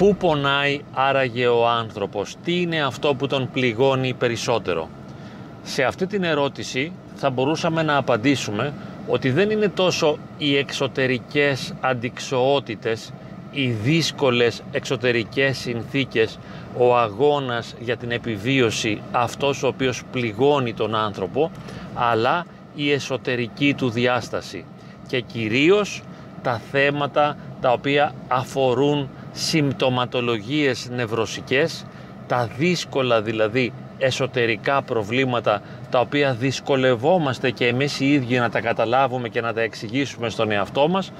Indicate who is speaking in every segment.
Speaker 1: Πού πονάει άραγε ο άνθρωπος, τι είναι αυτό που τον πληγώνει περισσότερο; Σε αυτή την ερώτηση θα μπορούσαμε να απαντήσουμε ότι δεν είναι τόσο οι εξωτερικές αντικσοότητες, οι δύσκολες εξωτερικές συνθήκες, ο αγώνας για την επιβίωση αυτός ο οποίος πληγώνει τον άνθρωπο, αλλά η εσωτερική του διάσταση και κυρίως τα θέματα τα οποία αφορούν συμπτωματολογίες νευρωσικές, τα δύσκολα δηλαδή εσωτερικά προβλήματα τα οποία δυσκολευόμαστε και εμείς οι ίδιοι να τα καταλάβουμε και να τα εξηγήσουμε στον εαυτό μας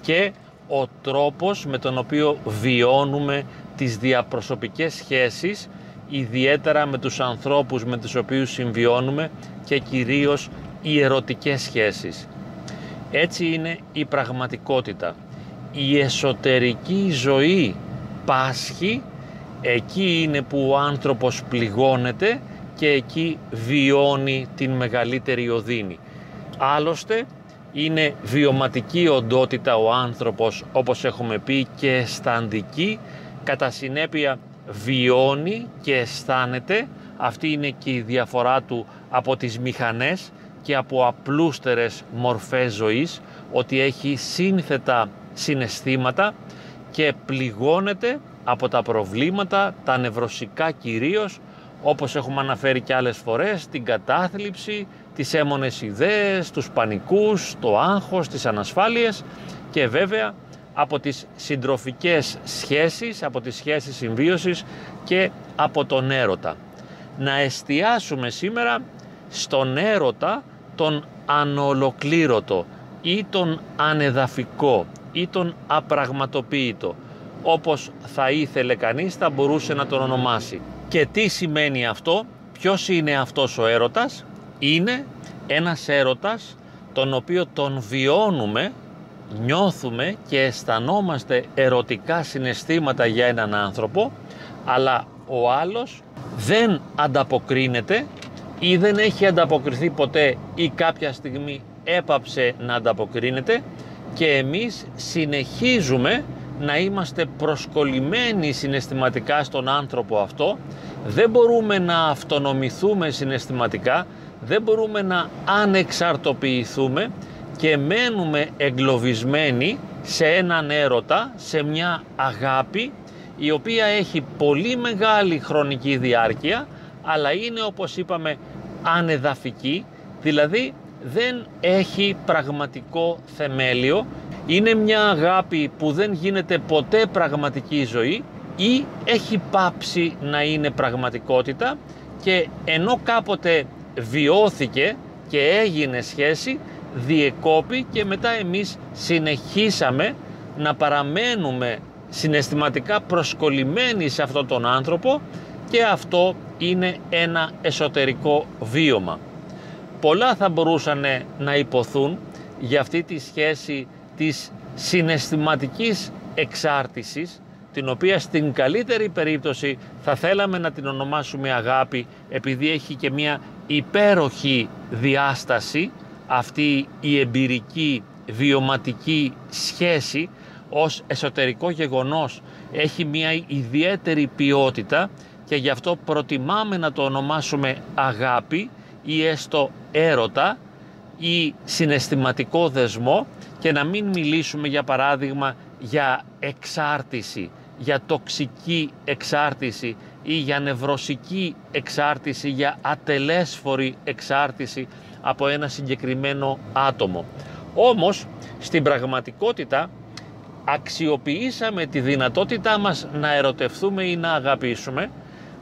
Speaker 1: και ο τρόπος με τον οποίο βιώνουμε τις διαπροσωπικές σχέσεις ιδιαίτερα με τους ανθρώπους με τους οποίους συμβιώνουμε και κυρίως οι ερωτικές σχέσεις. Έτσι είναι η πραγματικότητα. Η εσωτερική ζωή πάσχει, εκεί είναι που ο άνθρωπος πληγώνεται και εκεί βιώνει την μεγαλύτερη οδύνη. Άλλωστε είναι βιωματική οντότητα ο άνθρωπος όπως έχουμε πει και αισθαντική, κατά συνέπεια βιώνει και αισθάνεται, αυτή είναι και η διαφορά του από τις μηχανές και από απλούστερες μορφές ζωής, ότι έχει σύνθετα συναισθήματα και πληγώνεται από τα προβλήματα, τα νευρωσικά κυρίως, όπως έχουμε αναφέρει και άλλες φορές, την κατάθλιψη, τις έμονες ιδέες, τους πανικούς, το άγχος, τις ανασφάλειες και βέβαια από τις συντροφικές σχέσεις, από τις σχέσεις συμβίωσης και από τον έρωτα. Να εστιάσουμε σήμερα στον έρωτα τον ανολοκλήρωτο ή τον ανεδαφικό ή τον απραγματοποιητό όπως θα ήθελε κανείς θα μπορούσε να τον ονομάσει. Και τι σημαίνει αυτό, ποιος είναι αυτός ο έρωτας, είναι ένας έρωτας τον οποίο τον βιώνουμε, νιώθουμε και αισθανόμαστε ερωτικά συναισθήματα για έναν άνθρωπο, αλλά ο άλλος δεν ανταποκρίνεται ή δεν έχει ανταποκριθεί ποτέ ή κάποια στιγμή έπαψε να ανταποκρίνεται και εμείς συνεχίζουμε να είμαστε προσκολλημένοι συναισθηματικά στον άνθρωπο αυτό, δεν μπορούμε να αυτονομηθούμε συναισθηματικά, δεν μπορούμε να ανεξαρτοποιηθούμε. Και μένουμε εγκλωβισμένοι σε έναν έρωτα, σε μια αγάπη η οποία έχει πολύ μεγάλη χρονική διάρκεια αλλά είναι όπως είπαμε ανεδαφική, δηλαδή δεν έχει πραγματικό θεμέλιο, είναι μια αγάπη που δεν γίνεται ποτέ πραγματική ζωή ή έχει πάψει να είναι πραγματικότητα και ενώ κάποτε βιώθηκε και έγινε σχέση, διεκόπη και μετά εμείς συνεχίσαμε να παραμένουμε συναισθηματικά προσκολλημένοι σε αυτόν τον άνθρωπο και αυτό είναι ένα εσωτερικό βίωμα. Πολλά θα μπορούσαν να υποθούν για αυτή τη σχέση της συναισθηματικής εξάρτησης την οποία στην καλύτερη περίπτωση θα θέλαμε να την ονομάσουμε αγάπη επειδή έχει και μια υπέροχη διάσταση αυτή η εμπειρική βιωματική σχέση ως εσωτερικό γεγονός έχει μια ιδιαίτερη ποιότητα και γι' αυτό προτιμάμε να το ονομάσουμε αγάπη ή έστω έρωτα ή συναισθηματικό δεσμό και να μην μιλήσουμε για παράδειγμα για εξάρτηση, για τοξική εξάρτηση ή για νευρωσική εξάρτηση, για ατελέσφορη εξάρτηση από ένα συγκεκριμένο άτομο. Όμως στην πραγματικότητα αξιοποιήσαμε τη δυνατότητά μας να ερωτευτούμε ή να αγαπήσουμε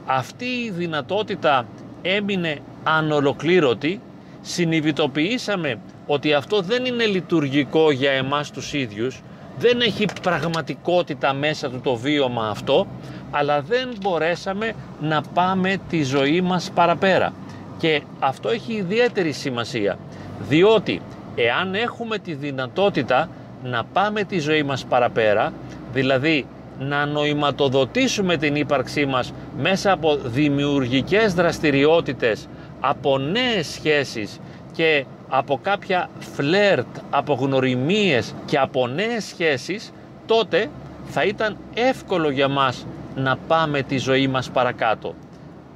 Speaker 1: αυτή η δυνατότητα έμεινε ανολοκλήρωτη, συνειδητοποιήσαμε ότι αυτό δεν είναι λειτουργικό για εμάς τους ίδιους, δεν έχει πραγματικότητα μέσα του το βίωμα αυτό, αλλά δεν μπορέσαμε να πάμε τη ζωή μας παραπέρα. Και αυτό έχει ιδιαίτερη σημασία, διότι εάν έχουμε τη δυνατότητα να πάμε τη ζωή μας παραπέρα, δηλαδή να νοηματοδοτήσουμε την ύπαρξή μας μέσα από δημιουργικές δραστηριότητες, από νέες σχέσεις και από κάποια φλερτ, από γνωριμίες και από νέες σχέσεις, τότε θα ήταν εύκολο για μας να πάμε τη ζωή μας παρακάτω.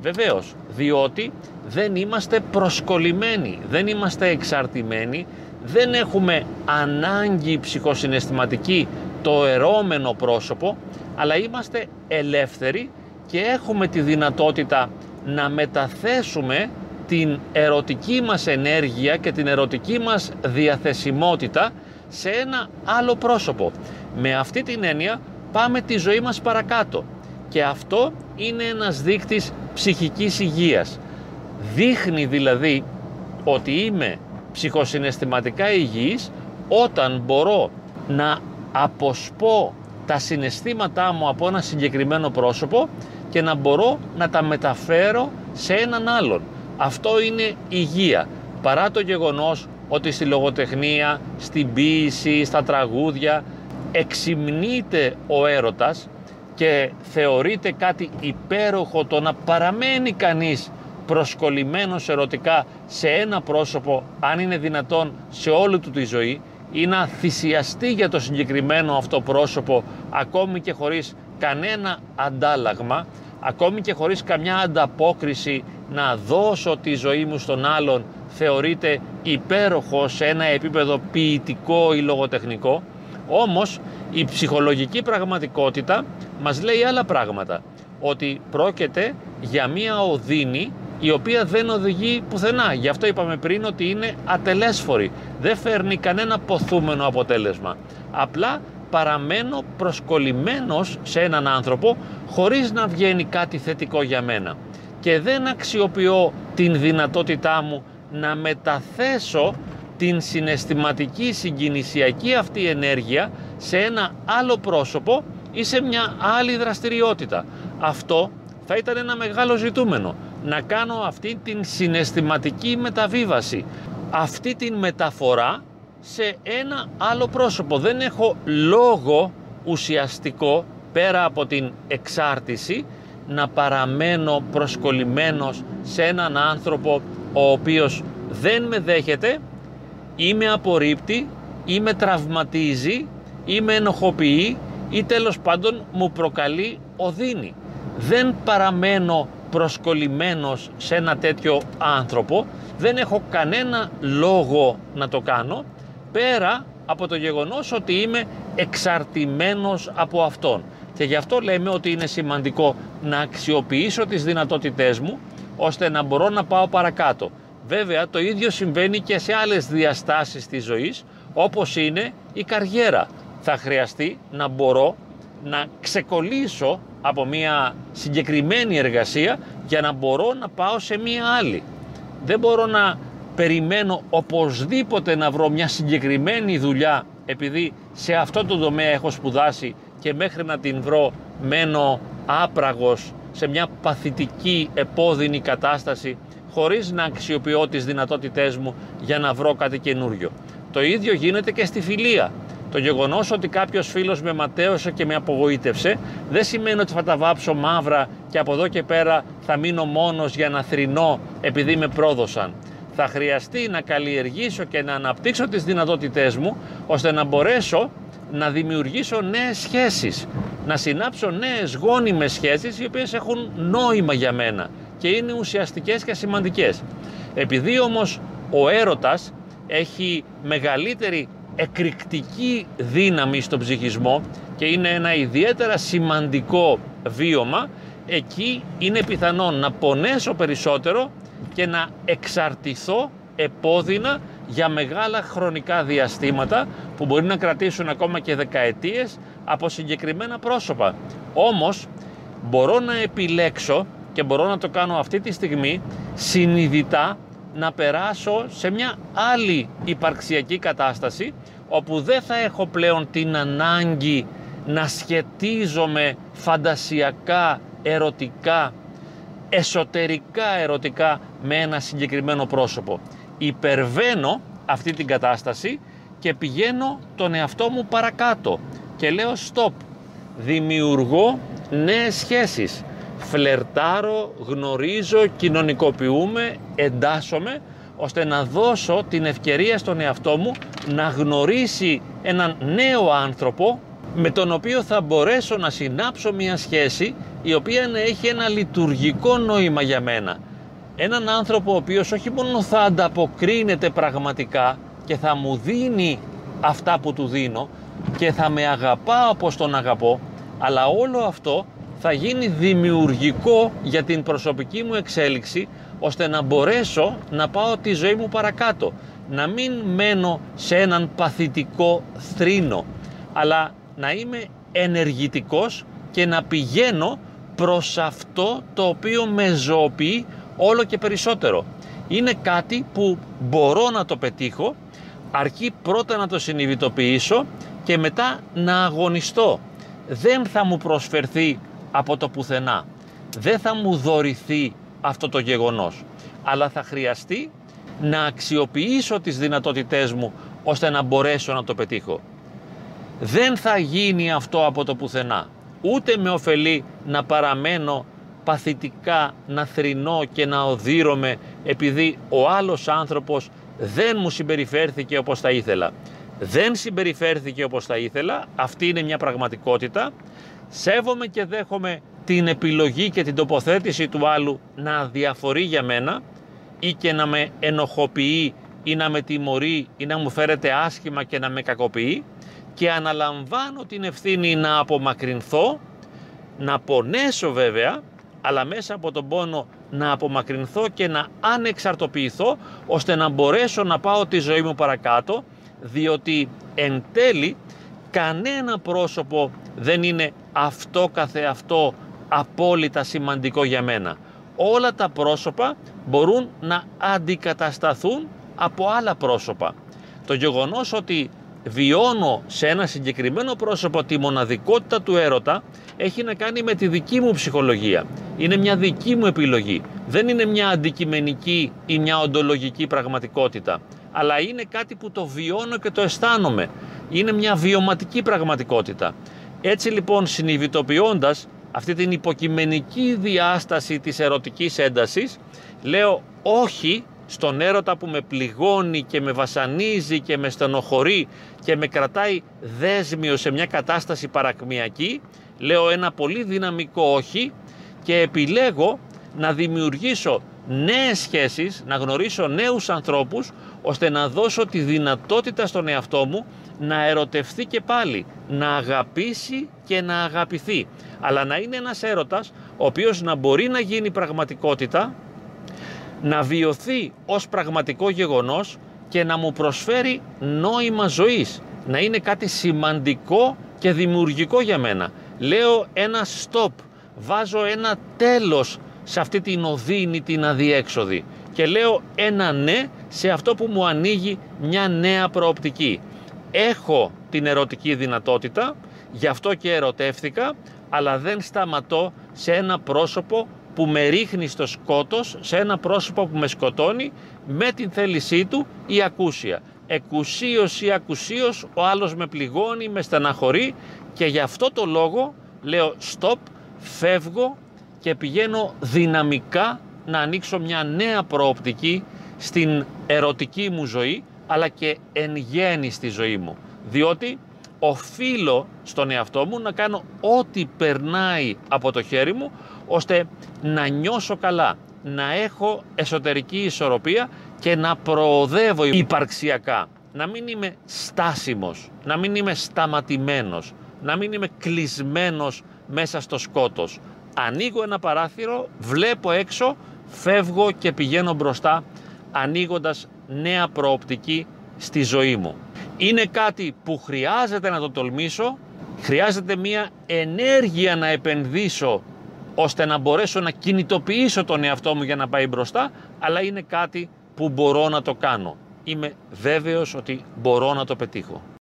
Speaker 1: Βεβαίως, διότι δεν είμαστε προσκολλημένοι, δεν είμαστε εξαρτημένοι, δεν έχουμε ανάγκη ψυχοσυναισθηματική το ερώμενο πρόσωπο, αλλά είμαστε ελεύθεροι και έχουμε τη δυνατότητα να μεταθέσουμε την ερωτική μας ενέργεια και την ερωτική μας διαθεσιμότητα σε ένα άλλο πρόσωπο. Με αυτή την έννοια πάμε τη ζωή μας παρακάτω και αυτό είναι ένας δείκτης ψυχικής υγείας. Δείχνει δηλαδή ότι είμαι ψυχοσυναισθηματικά υγιής όταν μπορώ να αποσπώ τα συναισθήματά μου από ένα συγκεκριμένο πρόσωπο και να μπορώ να τα μεταφέρω σε έναν άλλον. Αυτό είναι υγεία. Παρά το γεγονός ότι στη λογοτεχνία, στην ποίηση, στα τραγούδια εξυμνείται ο έρωτας και θεωρείται κάτι υπέροχο το να παραμένει κανείς προσκολλημένος ερωτικά σε ένα πρόσωπο αν είναι δυνατόν σε όλη του τη ζωή ή να θυσιαστεί για το συγκεκριμένο αυτό πρόσωπο ακόμη και χωρίς κανένα αντάλλαγμα ακόμη και χωρίς καμιά ανταπόκριση να δώσω τη ζωή μου στον άλλον θεωρείται υπέροχο σε ένα επίπεδο ποιητικό ή λογοτεχνικό όμως η ψυχολογική πραγματικότητα μας λέει άλλα πράγματα ότι πρόκειται για μία οδύνη η οποία δεν οδηγεί πουθενά. Γι' αυτό είπαμε πριν ότι είναι ατελέσφορη. Δεν φέρνει κανένα ποθούμενο αποτέλεσμα. Απλά παραμένω προσκολλημένος σε έναν άνθρωπο χωρίς να βγαίνει κάτι θετικό για μένα. Και δεν αξιοποιώ την δυνατότητά μου να μεταθέσω την συναισθηματική συγκινησιακή αυτή ενέργεια σε ένα άλλο πρόσωπο ή σε μια άλλη δραστηριότητα. Αυτό θα ήταν ένα μεγάλο ζητούμενο. Να κάνω αυτή την συναισθηματική μεταβίβαση, αυτή την μεταφορά σε ένα άλλο πρόσωπο. Δεν έχω λόγο ουσιαστικό πέρα από την εξάρτηση να παραμένω προσκολλημένος σε έναν άνθρωπο ο οποίος δεν με δέχεται ή με απορρίπτει ή με τραυματίζει ή με ενοχοποιεί ή τέλος πάντων μου προκαλεί οδύνη. Δεν παραμένω προσκολλημένος σε ένα τέτοιο άνθρωπο, δεν έχω κανένα λόγο να το κάνω πέρα από το γεγονός ότι είμαι εξαρτημένος από αυτόν. Και γι' αυτό λέμε ότι είναι σημαντικό να αξιοποιήσω τις δυνατότητές μου ώστε να μπορώ να πάω παρακάτω. Βέβαια το ίδιο συμβαίνει και σε άλλες διαστάσεις της ζωής όπως είναι η καριέρα. Θα χρειαστεί να μπορώ να ξεκολλήσω από μια συγκεκριμένη εργασία για να μπορώ να πάω σε μια άλλη. Δεν μπορώ να περιμένω οπωσδήποτε να βρω μια συγκεκριμένη δουλειά επειδή σε αυτό το τομέα έχω σπουδάσει και μέχρι να την βρω μένω άπραγος σε μια παθητική επώδυνη κατάσταση χωρίς να αξιοποιώ τις δυνατότητές μου για να βρω κάτι καινούριο. Το ίδιο γίνεται και στη φιλία. Το γεγονός ότι κάποιος φίλος με ματέωσε και με απογοήτευσε δεν σημαίνει ότι θα τα βάψω μαύρα και από εδώ και πέρα θα μείνω μόνος για να θρηνώ επειδή με πρόδωσαν. Θα χρειαστεί να καλλιεργήσω και να αναπτύξω τις δυνατότητές μου ώστε να μπορέσω να δημιουργήσω νέες σχέσεις, να συνάψω νέες γόνιμες σχέσεις οι οποίες έχουν νόημα για μένα και είναι ουσιαστικές και σημαντικές. Επειδή όμως ο έρωτας έχει μεγαλύτερη εκρηκτική δύναμη στον ψυχισμό και είναι ένα ιδιαίτερα σημαντικό βίωμα, εκεί είναι πιθανόν να πονέσω περισσότερο και να εξαρτηθώ επώδυνα για μεγάλα χρονικά διαστήματα που μπορεί να κρατήσουν ακόμα και δεκαετίες από συγκεκριμένα πρόσωπα. Όμως μπορώ να επιλέξω και μπορώ να το κάνω αυτή τη στιγμή συνειδητά να περάσω σε μια άλλη υπαρξιακή κατάσταση όπου δεν θα έχω πλέον την ανάγκη να σχετίζομαι φαντασιακά, ερωτικά, εσωτερικά ερωτικά με ένα συγκεκριμένο πρόσωπο. Υπερβαίνω αυτή την κατάσταση και πηγαίνω τον εαυτό μου παρακάτω και λέω stop, δημιουργώ νέες σχέσεις, φλερτάρω, γνωρίζω, κοινωνικοποιούμε, εντάσσομαι ώστε να δώσω την ευκαιρία στον εαυτό μου να γνωρίσει έναν νέο άνθρωπο με τον οποίο θα μπορέσω να συνάψω μια σχέση η οποία να έχει ένα λειτουργικό νόημα για μένα. Έναν άνθρωπο ο οποίος όχι μόνο θα ανταποκρίνεται πραγματικά και θα μου δίνει αυτά που του δίνω και θα με αγαπά όπως τον αγαπώ, αλλά όλο αυτό θα γίνει δημιουργικό για την προσωπική μου εξέλιξη ώστε να μπορέσω να πάω τη ζωή μου παρακάτω. Να μην μένω σε έναν παθητικό θρήνο, αλλά να είμαι ενεργητικός και να πηγαίνω προς αυτό το οποίο με ζωοποιεί όλο και περισσότερο. Είναι κάτι που μπορώ να το πετύχω, αρκεί πρώτα να το συνειδητοποιήσω και μετά να αγωνιστώ. Δεν θα μου προσφερθεί από το πουθενά. Δεν θα μου δωρηθεί αυτό το γεγονός. Αλλά θα χρειαστεί να αξιοποιήσω τις δυνατότητές μου ώστε να μπορέσω να το πετύχω. Δεν θα γίνει αυτό από το πουθενά. Ούτε με ωφελεί να παραμένω παθητικά, να θρηνώ και να οδύρωμαι επειδή ο άλλος άνθρωπος δεν μου συμπεριφέρθηκε όπως θα ήθελα. Δεν συμπεριφέρθηκε όπως θα ήθελα, αυτή είναι μια πραγματικότητα. Σέβομαι και δέχομαι την επιλογή και την τοποθέτηση του άλλου να διαφορεί για μένα ή και να με ενοχοποιεί ή να με τιμωρεί ή να μου φέρεται άσχημα και να με κακοποιεί και αναλαμβάνω την ευθύνη να απομακρυνθώ, να πονέσω βέβαια, αλλά μέσα από τον πόνο να απομακρυνθώ και να ανεξαρτοποιηθώ ώστε να μπορέσω να πάω τη ζωή μου παρακάτω διότι εν τέλει κανένα πρόσωπο δεν είναι αυτό καθεαυτό απόλυτα σημαντικό για μένα. Όλα τα πρόσωπα μπορούν να αντικατασταθούν από άλλα πρόσωπα. Το γεγονός ότι βιώνω σε ένα συγκεκριμένο πρόσωπο τη μοναδικότητα του έρωτα έχει να κάνει με τη δική μου ψυχολογία. Είναι μια δική μου επιλογή. Δεν είναι μια αντικειμενική ή μια οντολογική πραγματικότητα. Αλλά είναι κάτι που το βιώνω και το αισθάνομαι. Είναι μια βιωματική πραγματικότητα. Έτσι λοιπόν συνειδητοποιώντας αυτή την υποκειμενική διάσταση της ερωτικής έντασης λέω όχι στον έρωτα που με πληγώνει και με βασανίζει και με στενοχωρεί και με κρατάει δέσμιο σε μια κατάσταση παρακμιακή λέω ένα πολύ δυναμικό όχι και επιλέγω να δημιουργήσω νέες σχέσεις, να γνωρίσω νέους ανθρώπους ώστε να δώσω τη δυνατότητα στον εαυτό μου να ερωτευθεί και πάλι, να αγαπήσει και να αγαπηθεί. Αλλά να είναι ένας έρωτας ο οποίος να μπορεί να γίνει πραγματικότητα, να βιωθεί ως πραγματικό γεγονός και να μου προσφέρει νόημα ζωής. Να είναι κάτι σημαντικό και δημιουργικό για μένα. Λέω ένα stop, βάζω ένα τέλος σε αυτή την οδύνη την αδιέξοδη και λέω ένα ναι σε αυτό που μου ανοίγει μια νέα προοπτική. Έχω την ερωτική δυνατότητα, γι' αυτό και ερωτεύτηκα, αλλά δεν σταματώ σε ένα πρόσωπο που με ρίχνει στο σκότος, σε ένα πρόσωπο που με σκοτώνει με την θέλησή του η ακούσια. Εκουσίως ή ακουσίως ο άλλος με πληγώνει, με στεναχωρεί και γι' αυτό το λόγο λέω stop, φεύγω και πηγαίνω δυναμικά να ανοίξω μια νέα προοπτική στην ερωτική μου ζωή αλλά και εν γέννη στη ζωή μου διότι οφείλω στον εαυτό μου να κάνω ό,τι περνάει από το χέρι μου ώστε να νιώσω καλά, να έχω εσωτερική ισορροπία και να προοδεύω υπαρξιακά. Να μην είμαι στάσιμος, να μην είμαι σταματημένος, να μην είμαι κλεισμένος μέσα στο σκότος. Ανοίγω ένα παράθυρο, βλέπω έξω, φεύγω και πηγαίνω μπροστά ανοίγοντας νέα προοπτική στη ζωή μου. Είναι κάτι που χρειάζεται να το τολμήσω, χρειάζεται μια ενέργεια να επενδύσω ώστε να μπορέσω να κινητοποιήσω τον εαυτό μου για να πάει μπροστά, αλλά είναι κάτι που μπορώ να το κάνω. Είμαι βέβαιος ότι μπορώ να το πετύχω.